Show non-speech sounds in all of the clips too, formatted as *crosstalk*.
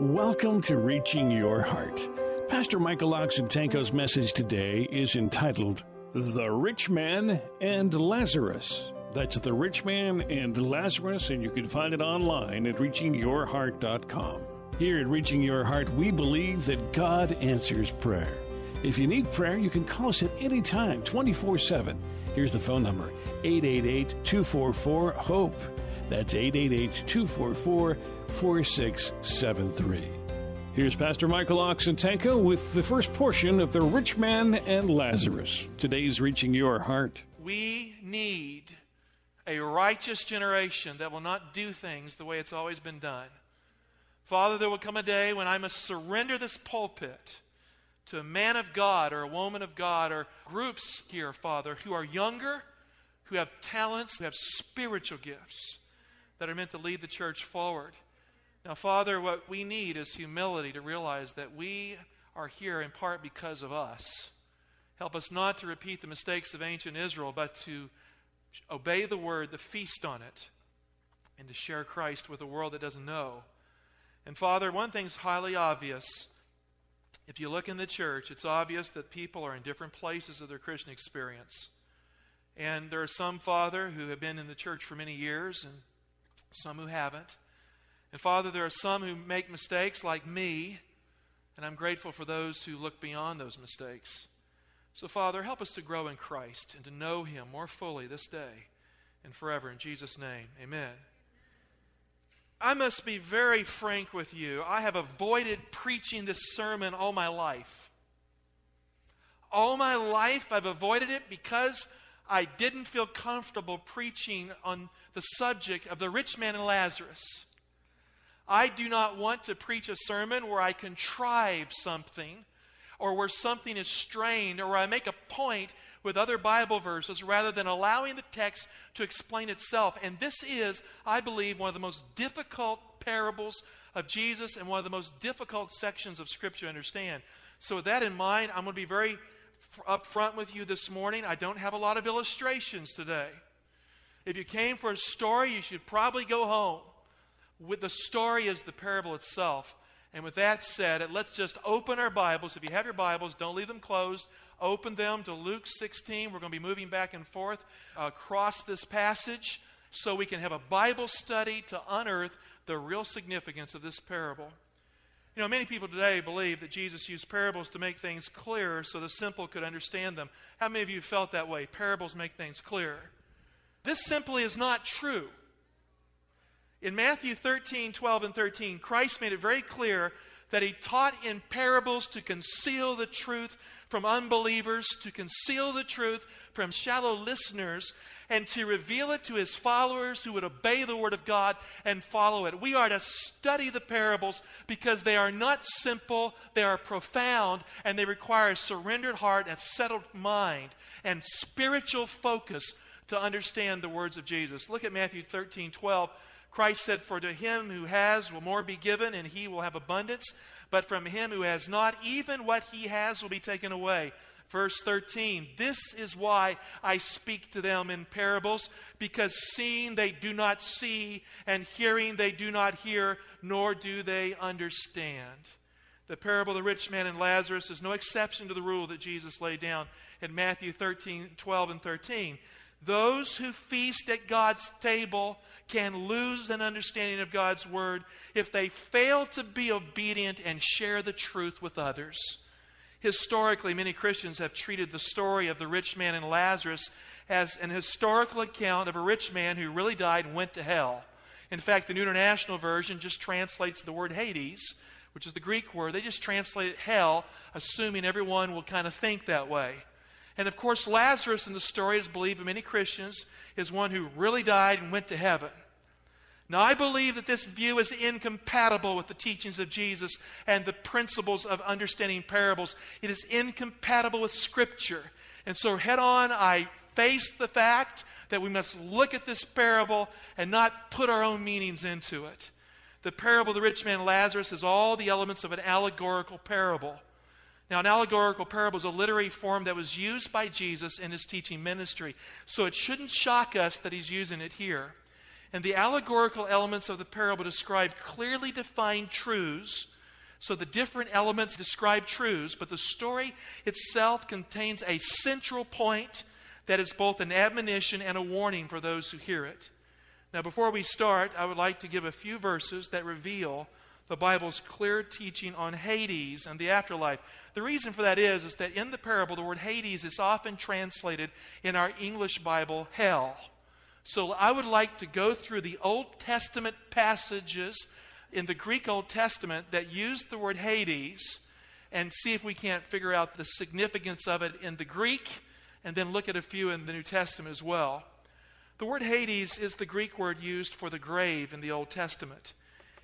Welcome to Reaching Your Heart. Pastor Michael Oxentenko's message today is entitled The Rich Man and Lazarus. That's The Rich Man and Lazarus, and you can find it online at reachingyourheart.com. Here at Reaching Your Heart, we believe that God answers prayer. If you need prayer, you can call us at any time, 24 7. Here's the phone number 888 244 HOPE. That's 888 244 4673. Here's Pastor Michael Oxentenko with the first portion of The Rich Man and Lazarus. Today's Reaching Your Heart. We need a righteous generation that will not do things the way it's always been done. Father, there will come a day when I must surrender this pulpit to a man of God or a woman of God or groups here, Father, who are younger, who have talents, who have spiritual gifts that are meant to lead the church forward. Now, Father, what we need is humility to realize that we are here in part because of us. Help us not to repeat the mistakes of ancient Israel, but to obey the word, to feast on it, and to share Christ with a world that doesn't know. And Father, one thing's highly obvious. If you look in the church, it's obvious that people are in different places of their Christian experience. And there are some, Father, who have been in the church for many years, and some who haven't. And Father, there are some who make mistakes like me, and I'm grateful for those who look beyond those mistakes. So, Father, help us to grow in Christ and to know Him more fully this day and forever. In Jesus' name, amen. I must be very frank with you. I have avoided preaching this sermon all my life. All my life, I've avoided it because I didn't feel comfortable preaching on the subject of the rich man and Lazarus. I do not want to preach a sermon where I contrive something or where something is strained or where I make a point with other Bible verses rather than allowing the text to explain itself. And this is, I believe, one of the most difficult parables of Jesus and one of the most difficult sections of Scripture to understand. So, with that in mind, I'm going to be very upfront with you this morning. I don't have a lot of illustrations today. If you came for a story, you should probably go home with the story is the parable itself. And with that said, let's just open our Bibles. If you have your Bibles, don't leave them closed. Open them to Luke 16. We're going to be moving back and forth across this passage so we can have a Bible study to unearth the real significance of this parable. You know, many people today believe that Jesus used parables to make things clearer so the simple could understand them. How many of you felt that way? Parables make things clearer. This simply is not true. In Matthew 13, 12, and 13, Christ made it very clear that he taught in parables to conceal the truth from unbelievers, to conceal the truth from shallow listeners, and to reveal it to his followers who would obey the word of God and follow it. We are to study the parables because they are not simple, they are profound, and they require a surrendered heart and settled mind and spiritual focus to understand the words of Jesus. Look at Matthew 13, 12. Christ said, For to him who has will more be given, and he will have abundance. But from him who has not, even what he has will be taken away. Verse 13 This is why I speak to them in parables, because seeing they do not see, and hearing they do not hear, nor do they understand. The parable of the rich man and Lazarus is no exception to the rule that Jesus laid down in Matthew 13, 12, and 13. Those who feast at God's table can lose an understanding of God's word if they fail to be obedient and share the truth with others. Historically, many Christians have treated the story of the rich man and Lazarus as an historical account of a rich man who really died and went to hell. In fact, the New International Version just translates the word Hades, which is the Greek word. They just translate it hell, assuming everyone will kind of think that way. And of course, Lazarus in the story is believed by many Christians is one who really died and went to heaven. Now, I believe that this view is incompatible with the teachings of Jesus and the principles of understanding parables. It is incompatible with Scripture. And so, head on, I face the fact that we must look at this parable and not put our own meanings into it. The parable of the rich man Lazarus has all the elements of an allegorical parable. Now, an allegorical parable is a literary form that was used by Jesus in his teaching ministry. So it shouldn't shock us that he's using it here. And the allegorical elements of the parable describe clearly defined truths. So the different elements describe truths, but the story itself contains a central point that is both an admonition and a warning for those who hear it. Now, before we start, I would like to give a few verses that reveal the Bible's clear teaching on Hades and the afterlife. The reason for that is, is that in the parable, the word Hades is often translated in our English Bible hell. So I would like to go through the Old Testament passages in the Greek Old Testament that use the word Hades and see if we can't figure out the significance of it in the Greek and then look at a few in the New Testament as well. The word Hades is the Greek word used for the grave in the Old Testament.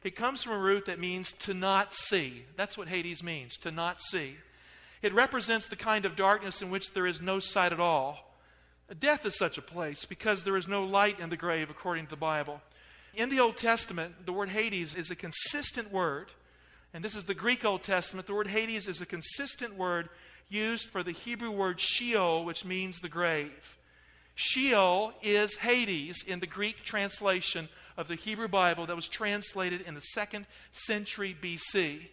It comes from a root that means to not see. That's what Hades means, to not see. It represents the kind of darkness in which there is no sight at all. Death is such a place because there is no light in the grave, according to the Bible. In the Old Testament, the word Hades is a consistent word, and this is the Greek Old Testament. The word Hades is a consistent word used for the Hebrew word Sheol, which means the grave. Sheol is Hades in the Greek translation of the Hebrew Bible that was translated in the second century BC.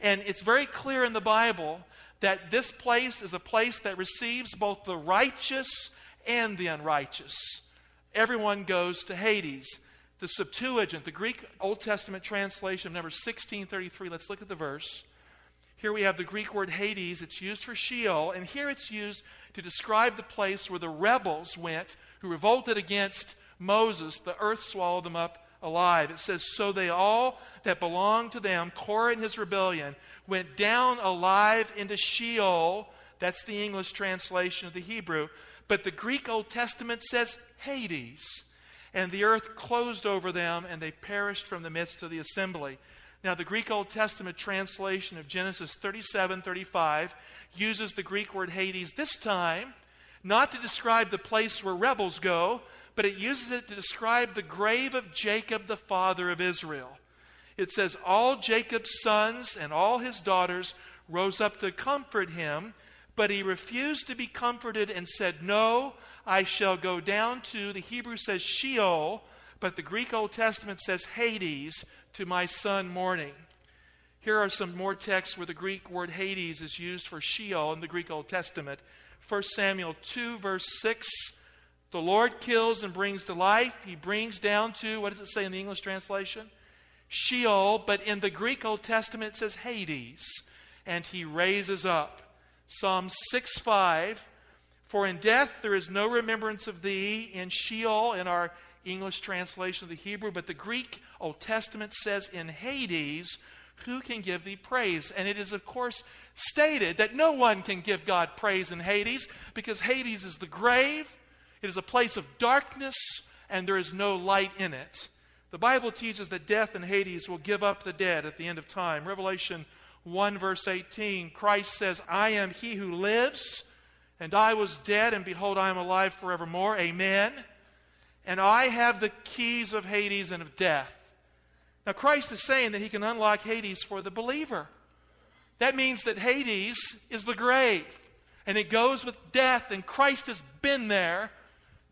And it's very clear in the Bible that this place is a place that receives both the righteous and the unrighteous. Everyone goes to Hades. The Septuagint, the Greek Old Testament translation of number 1633, let's look at the verse. Here we have the Greek word Hades. It's used for Sheol, and here it's used to describe the place where the rebels went who revolted against Moses. The earth swallowed them up alive. It says, So they all that belonged to them, Korah and his rebellion, went down alive into Sheol. That's the English translation of the Hebrew. But the Greek Old Testament says Hades. And the earth closed over them, and they perished from the midst of the assembly. Now, the Greek Old Testament translation of Genesis 37 35 uses the Greek word Hades this time not to describe the place where rebels go, but it uses it to describe the grave of Jacob, the father of Israel. It says, All Jacob's sons and all his daughters rose up to comfort him but he refused to be comforted and said, No, I shall go down to, the Hebrew says Sheol, but the Greek Old Testament says Hades, to my son mourning. Here are some more texts where the Greek word Hades is used for Sheol in the Greek Old Testament. 1 Samuel 2, verse 6. The Lord kills and brings to life. He brings down to, what does it say in the English translation? Sheol, but in the Greek Old Testament it says Hades. And he raises up. Psalm 6 5. For in death there is no remembrance of thee, in Sheol, in our English translation of the Hebrew, but the Greek Old Testament says in Hades, who can give thee praise? And it is, of course, stated that no one can give God praise in Hades because Hades is the grave, it is a place of darkness, and there is no light in it. The Bible teaches that death and Hades will give up the dead at the end of time. Revelation 1, verse 18, Christ says, I am he who lives, and I was dead, and behold, I am alive forevermore. Amen. And I have the keys of Hades and of death. Now, Christ is saying that he can unlock Hades for the believer. That means that Hades is the grave, and it goes with death, and Christ has been there.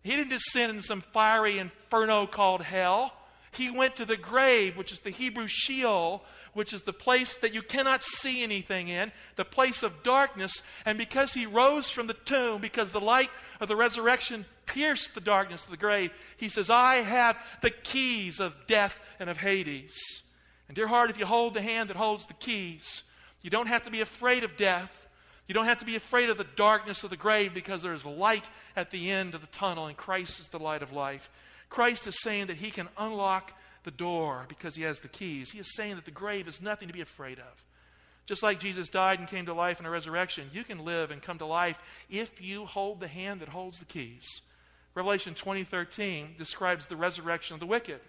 He didn't just descend in some fiery inferno called hell. He went to the grave, which is the Hebrew Sheol, which is the place that you cannot see anything in, the place of darkness. And because he rose from the tomb, because the light of the resurrection pierced the darkness of the grave, he says, I have the keys of death and of Hades. And, dear heart, if you hold the hand that holds the keys, you don't have to be afraid of death. You don't have to be afraid of the darkness of the grave because there is light at the end of the tunnel, and Christ is the light of life. Christ is saying that he can unlock the door because he has the keys. He is saying that the grave is nothing to be afraid of. Just like Jesus died and came to life in a resurrection, you can live and come to life if you hold the hand that holds the keys. Revelation 20:13 describes the resurrection of the wicked.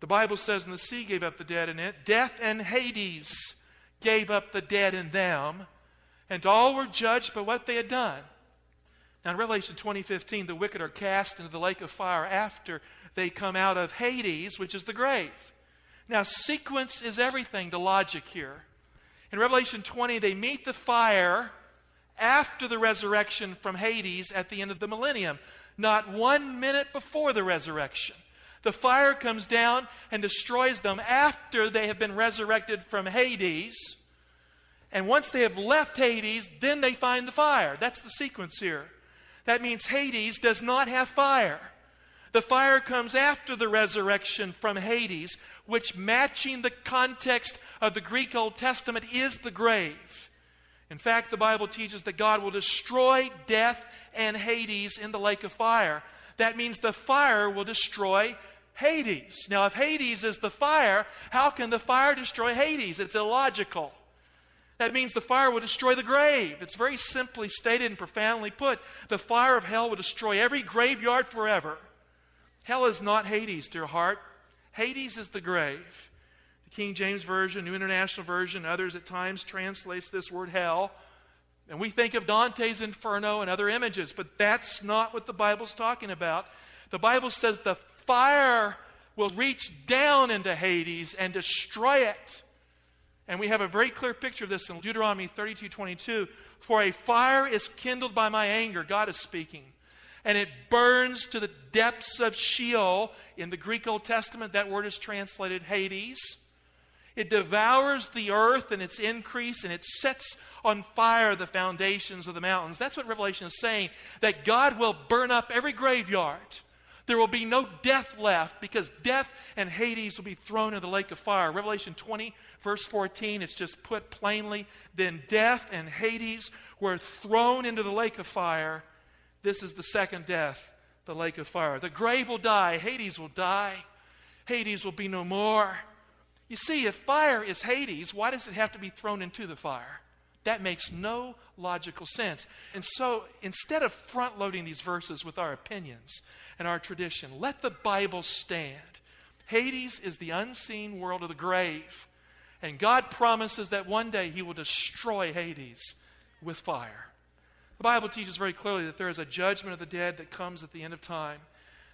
The Bible says, and the sea gave up the dead in it. Death and Hades gave up the dead in them, and all were judged by what they had done. Now, in Revelation 20:15, the wicked are cast into the lake of fire after they come out of Hades, which is the grave. Now, sequence is everything to logic here. In Revelation 20, they meet the fire after the resurrection from Hades at the end of the millennium, not one minute before the resurrection. The fire comes down and destroys them after they have been resurrected from Hades. And once they have left Hades, then they find the fire. That's the sequence here. That means Hades does not have fire. The fire comes after the resurrection from Hades, which, matching the context of the Greek Old Testament, is the grave. In fact, the Bible teaches that God will destroy death and Hades in the lake of fire. That means the fire will destroy Hades. Now, if Hades is the fire, how can the fire destroy Hades? It's illogical. That means the fire will destroy the grave. It's very simply stated and profoundly put. The fire of hell will destroy every graveyard forever. Hell is not Hades, dear heart. Hades is the grave. The King James Version, New International Version, others at times translates this word hell. And we think of Dante's Inferno and other images, but that's not what the Bible's talking about. The Bible says the fire will reach down into Hades and destroy it. And we have a very clear picture of this in Deuteronomy 32 22. For a fire is kindled by my anger, God is speaking, and it burns to the depths of Sheol. In the Greek Old Testament, that word is translated Hades. It devours the earth and its increase, and it sets on fire the foundations of the mountains. That's what Revelation is saying, that God will burn up every graveyard. There will be no death left because death and Hades will be thrown in the lake of fire. Revelation 20, verse 14, it's just put plainly. Then death and Hades were thrown into the lake of fire. This is the second death, the lake of fire. The grave will die, Hades will die, Hades will be no more. You see, if fire is Hades, why does it have to be thrown into the fire? That makes no logical sense. And so instead of front loading these verses with our opinions and our tradition, let the Bible stand. Hades is the unseen world of the grave. And God promises that one day He will destroy Hades with fire. The Bible teaches very clearly that there is a judgment of the dead that comes at the end of time.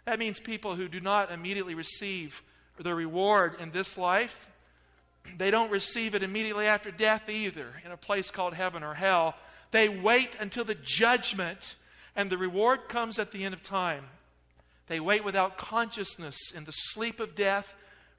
That means people who do not immediately receive their reward in this life, *clears throat* they don't receive it immediately after death either, in a place called heaven or hell. They wait until the judgment, and the reward comes at the end of time. They wait without consciousness in the sleep of death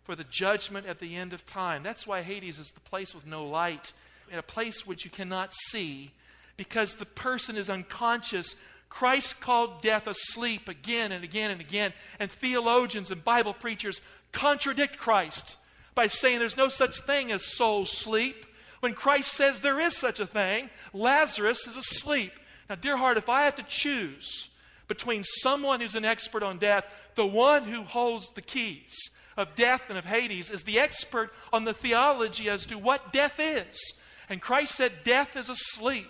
for the judgment at the end of time. That's why Hades is the place with no light, in a place which you cannot see, because the person is unconscious. Christ called death asleep again and again and again, and theologians and Bible preachers contradict Christ by saying there's no such thing as soul sleep. When Christ says there is such a thing, Lazarus is asleep. Now, dear heart, if I have to choose between someone who's an expert on death, the one who holds the keys, of death and of Hades is the expert on the theology as to what death is. And Christ said death is asleep.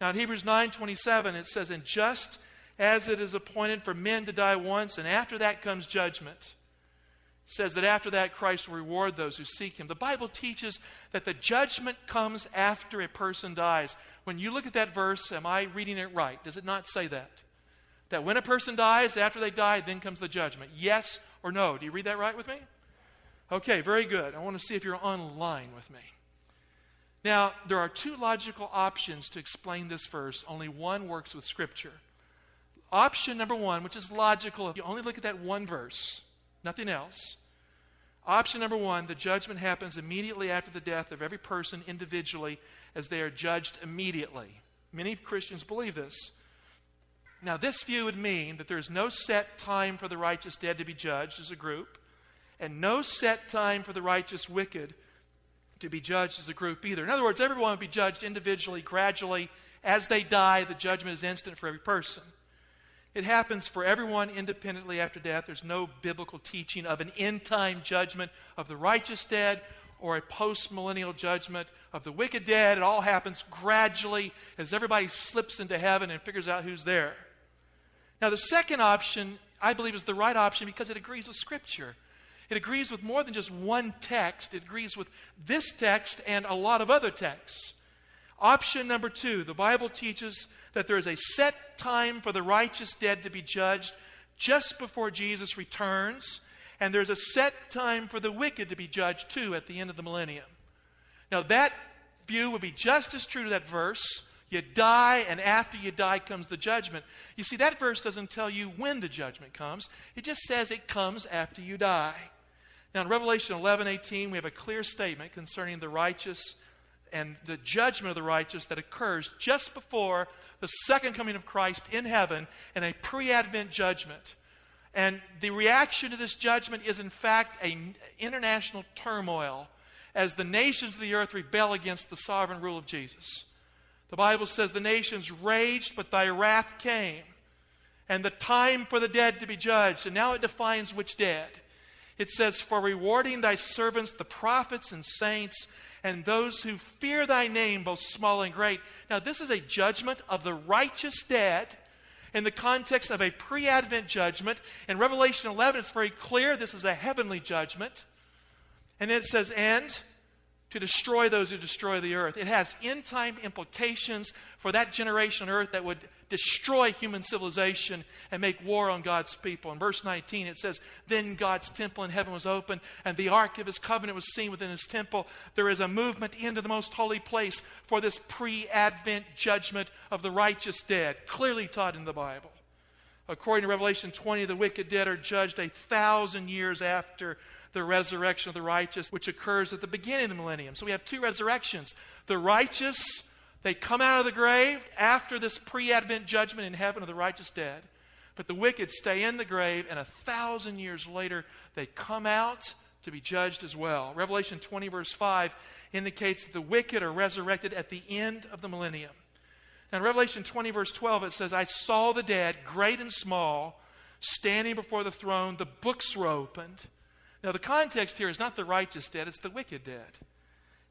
Now in Hebrews 9:27 it says and just as it is appointed for men to die once and after that comes judgment. It says that after that Christ will reward those who seek him. The Bible teaches that the judgment comes after a person dies. When you look at that verse, am I reading it right? Does it not say that? That when a person dies, after they die, then comes the judgment. Yes or no? Do you read that right with me? Okay, very good. I want to see if you're online with me. Now, there are two logical options to explain this verse. Only one works with Scripture. Option number one, which is logical, if you only look at that one verse, nothing else. Option number one, the judgment happens immediately after the death of every person individually as they are judged immediately. Many Christians believe this. Now, this view would mean that there is no set time for the righteous dead to be judged as a group, and no set time for the righteous wicked to be judged as a group either. In other words, everyone would be judged individually, gradually. As they die, the judgment is instant for every person. It happens for everyone independently after death. There's no biblical teaching of an end time judgment of the righteous dead or a post millennial judgment of the wicked dead. It all happens gradually as everybody slips into heaven and figures out who's there. Now, the second option, I believe, is the right option because it agrees with Scripture. It agrees with more than just one text, it agrees with this text and a lot of other texts. Option number two the Bible teaches that there is a set time for the righteous dead to be judged just before Jesus returns, and there's a set time for the wicked to be judged too at the end of the millennium. Now, that view would be just as true to that verse. You die, and after you die comes the judgment. You see, that verse doesn't tell you when the judgment comes, it just says it comes after you die. Now, in Revelation 11 18, we have a clear statement concerning the righteous and the judgment of the righteous that occurs just before the second coming of Christ in heaven and a pre Advent judgment. And the reaction to this judgment is, in fact, an international turmoil as the nations of the earth rebel against the sovereign rule of Jesus. The Bible says the nations raged, but thy wrath came, and the time for the dead to be judged. And now it defines which dead. It says, For rewarding thy servants, the prophets and saints, and those who fear thy name, both small and great. Now, this is a judgment of the righteous dead in the context of a pre Advent judgment. In Revelation 11, it's very clear this is a heavenly judgment. And it says, And to destroy those who destroy the earth. It has end time implications for that generation on earth that would destroy human civilization and make war on God's people. In verse 19, it says, Then God's temple in heaven was open, and the ark of his covenant was seen within his temple. There is a movement into the most holy place for this pre Advent judgment of the righteous dead, clearly taught in the Bible. According to Revelation 20, the wicked dead are judged a thousand years after the resurrection of the righteous, which occurs at the beginning of the millennium. So we have two resurrections. The righteous, they come out of the grave after this pre Advent judgment in heaven of the righteous dead. But the wicked stay in the grave, and a thousand years later, they come out to be judged as well. Revelation 20, verse 5, indicates that the wicked are resurrected at the end of the millennium. Now, in Revelation 20, verse 12, it says, I saw the dead, great and small, standing before the throne. The books were opened. Now, the context here is not the righteous dead, it's the wicked dead.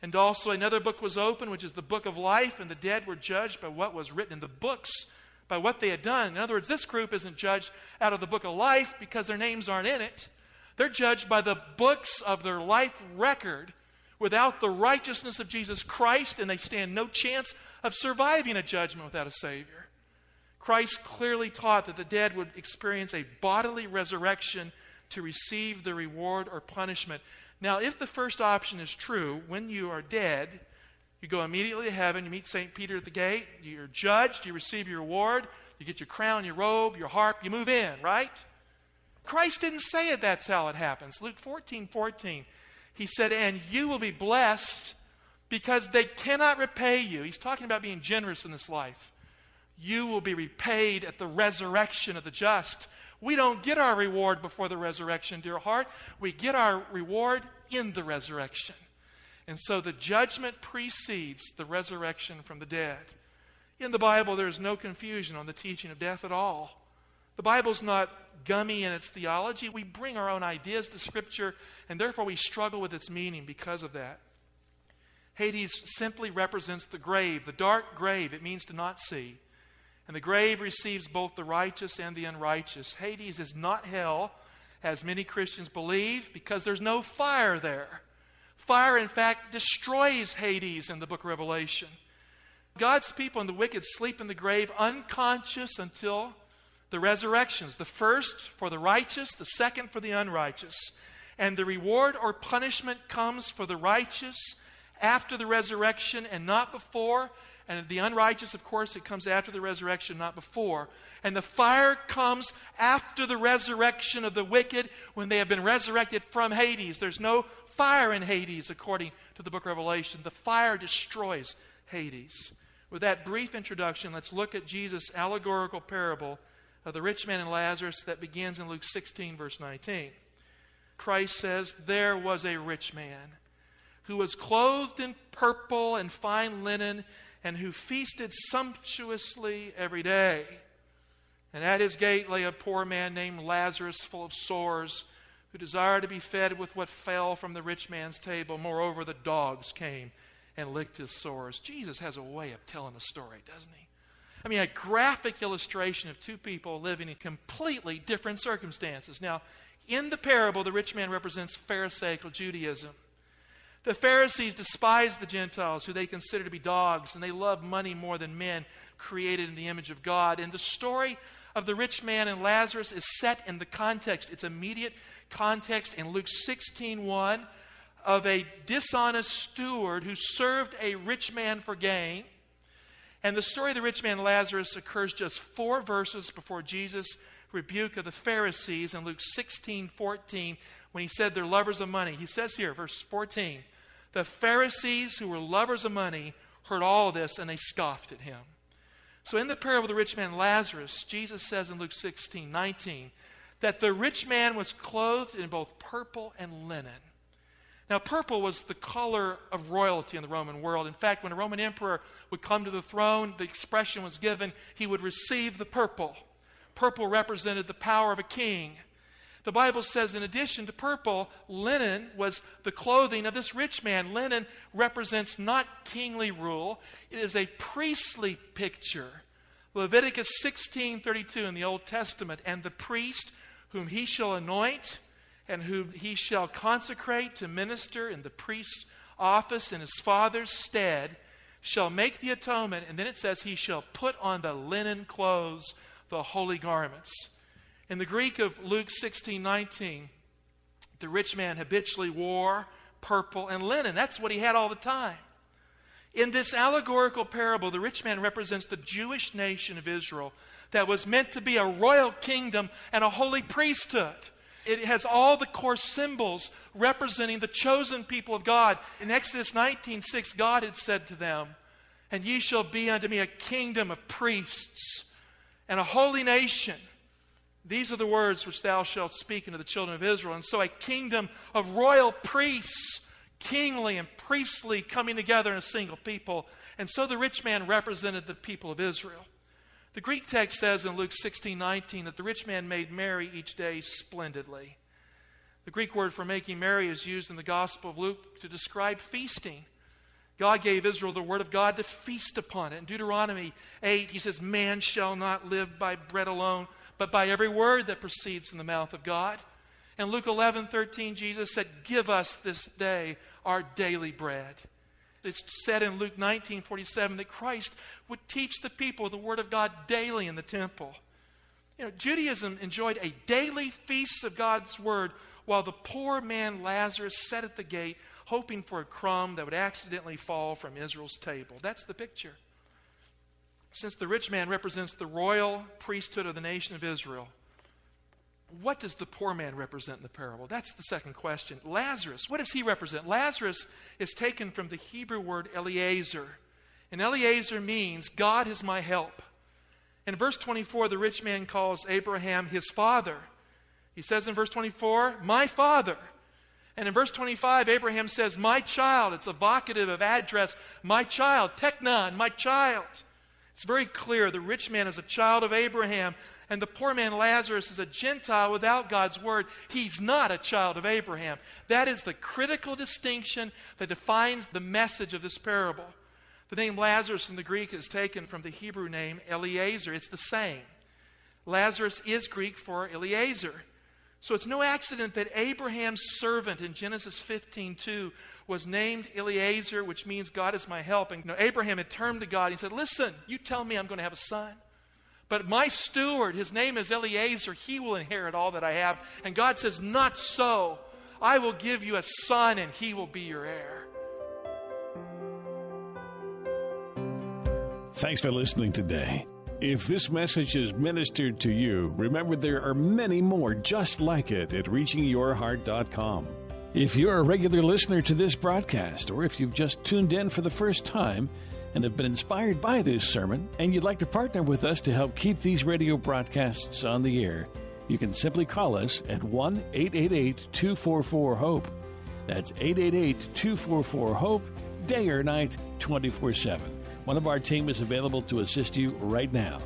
And also, another book was opened, which is the book of life, and the dead were judged by what was written in the books, by what they had done. In other words, this group isn't judged out of the book of life because their names aren't in it. They're judged by the books of their life record without the righteousness of Jesus Christ, and they stand no chance of surviving a judgment without a Savior. Christ clearly taught that the dead would experience a bodily resurrection to receive the reward or punishment. Now, if the first option is true, when you are dead, you go immediately to heaven, you meet St. Peter at the gate, you're judged, you receive your reward, you get your crown, your robe, your harp, you move in, right? Christ didn't say it, that's how it happens. Luke 14 14, he said, And you will be blessed because they cannot repay you. He's talking about being generous in this life. You will be repaid at the resurrection of the just. We don't get our reward before the resurrection, dear heart. We get our reward in the resurrection. And so the judgment precedes the resurrection from the dead. In the Bible, there is no confusion on the teaching of death at all. The Bible's not gummy in its theology. We bring our own ideas to Scripture, and therefore we struggle with its meaning because of that. Hades simply represents the grave, the dark grave. It means to not see. And the grave receives both the righteous and the unrighteous. Hades is not hell, as many Christians believe, because there's no fire there. Fire, in fact, destroys Hades in the book of Revelation. God's people and the wicked sleep in the grave unconscious until the resurrections the first for the righteous, the second for the unrighteous. And the reward or punishment comes for the righteous after the resurrection and not before. And the unrighteous, of course, it comes after the resurrection, not before. And the fire comes after the resurrection of the wicked when they have been resurrected from Hades. There's no fire in Hades, according to the book of Revelation. The fire destroys Hades. With that brief introduction, let's look at Jesus' allegorical parable of the rich man and Lazarus that begins in Luke 16, verse 19. Christ says, There was a rich man who was clothed in purple and fine linen and who feasted sumptuously every day. And at his gate lay a poor man named Lazarus, full of sores, who desired to be fed with what fell from the rich man's table. Moreover, the dogs came and licked his sores. Jesus has a way of telling a story, doesn't he? I mean, a graphic illustration of two people living in completely different circumstances. Now, In the parable, the rich man represents Pharisaical Judaism. The Pharisees despise the Gentiles, who they consider to be dogs, and they love money more than men created in the image of God. And the story of the rich man and Lazarus is set in the context, its immediate context in Luke 16 1 of a dishonest steward who served a rich man for gain. And the story of the rich man Lazarus occurs just four verses before Jesus' rebuke of the Pharisees in Luke 16 14 when he said they're lovers of money. He says here, verse 14, the Pharisees who were lovers of money heard all this and they scoffed at him. So in the parable of the rich man Lazarus, Jesus says in Luke 16 19 that the rich man was clothed in both purple and linen. Now, purple was the color of royalty in the Roman world. In fact, when a Roman emperor would come to the throne, the expression was given, he would receive the purple. Purple represented the power of a king. The Bible says, in addition to purple, linen was the clothing of this rich man. Linen represents not kingly rule, it is a priestly picture. Leviticus 16:32 in the Old Testament, and the priest whom he shall anoint and whom he shall consecrate to minister in the priest's office in his father's stead shall make the atonement and then it says he shall put on the linen clothes the holy garments in the Greek of Luke 16 19, the rich man habitually wore purple and linen. That's what he had all the time. In this allegorical parable, the rich man represents the Jewish nation of Israel that was meant to be a royal kingdom and a holy priesthood. It has all the core symbols representing the chosen people of God. In Exodus 19:6, God had said to them, "And ye shall be unto me a kingdom of priests and a holy nation." These are the words which thou shalt speak unto the children of Israel. And so a kingdom of royal priests, kingly and priestly, coming together in a single people. And so the rich man represented the people of Israel. The Greek text says in Luke 16 19 that the rich man made merry each day splendidly. The Greek word for making merry is used in the Gospel of Luke to describe feasting. God gave Israel the word of God to feast upon it. In Deuteronomy 8, he says, Man shall not live by bread alone, but by every word that proceeds from the mouth of God. In Luke 11, 13, Jesus said, Give us this day our daily bread. It's said in Luke 19, 47 that Christ would teach the people the word of God daily in the temple. You know, Judaism enjoyed a daily feast of God's word while the poor man Lazarus sat at the gate hoping for a crumb that would accidentally fall from Israel's table. That's the picture. Since the rich man represents the royal priesthood of the nation of Israel, what does the poor man represent in the parable? That's the second question. Lazarus, what does he represent? Lazarus is taken from the Hebrew word Eliezer. And Eliezer means God is my help. In verse 24, the rich man calls Abraham his father. He says in verse 24, My father. And in verse 25, Abraham says, My child. It's evocative of address, my child, teknon, my child. It's very clear the rich man is a child of Abraham, and the poor man Lazarus is a Gentile without God's word. He's not a child of Abraham. That is the critical distinction that defines the message of this parable. The name Lazarus in the Greek is taken from the Hebrew name Eliezer. It's the same. Lazarus is Greek for Eliezer. So it's no accident that Abraham's servant in Genesis 15:2 was named Eliezer, which means God is my help. And you know, Abraham had turned to God. He said, "Listen, you tell me I'm going to have a son, but my steward, his name is Eliezer. He will inherit all that I have." And God says, "Not so. I will give you a son, and he will be your heir." Thanks for listening today. If this message is ministered to you, remember there are many more just like it at reachingyourheart.com. If you're a regular listener to this broadcast, or if you've just tuned in for the first time and have been inspired by this sermon, and you'd like to partner with us to help keep these radio broadcasts on the air, you can simply call us at 1 888 244 HOPE. That's 888 244 HOPE, day or night, 24 7. One of our team is available to assist you right now.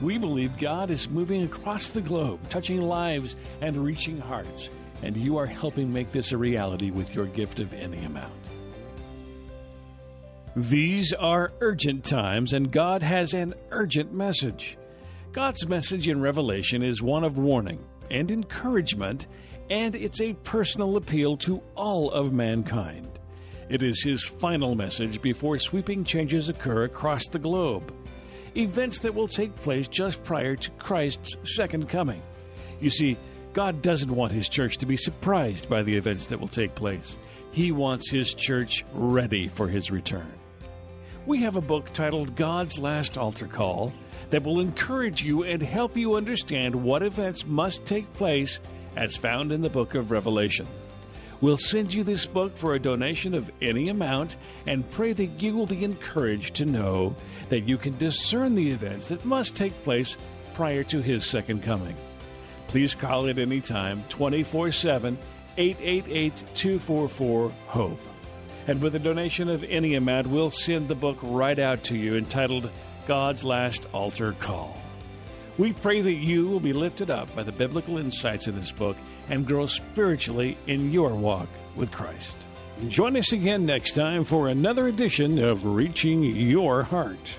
We believe God is moving across the globe, touching lives and reaching hearts, and you are helping make this a reality with your gift of any amount. These are urgent times, and God has an urgent message. God's message in Revelation is one of warning and encouragement and it's a personal appeal to all of mankind. It is his final message before sweeping changes occur across the globe. Events that will take place just prior to Christ's second coming. You see, God doesn't want his church to be surprised by the events that will take place. He wants his church ready for his return. We have a book titled God's Last Altar Call that will encourage you and help you understand what events must take place as found in the book of Revelation. We'll send you this book for a donation of any amount and pray that you will be encouraged to know that you can discern the events that must take place prior to His second coming. Please call at any time 24 7 888 244 HOPE. And with a donation of any amount, we'll send the book right out to you entitled God's Last Altar Call. We pray that you will be lifted up by the biblical insights in this book and grow spiritually in your walk with Christ. Join us again next time for another edition of Reaching Your Heart.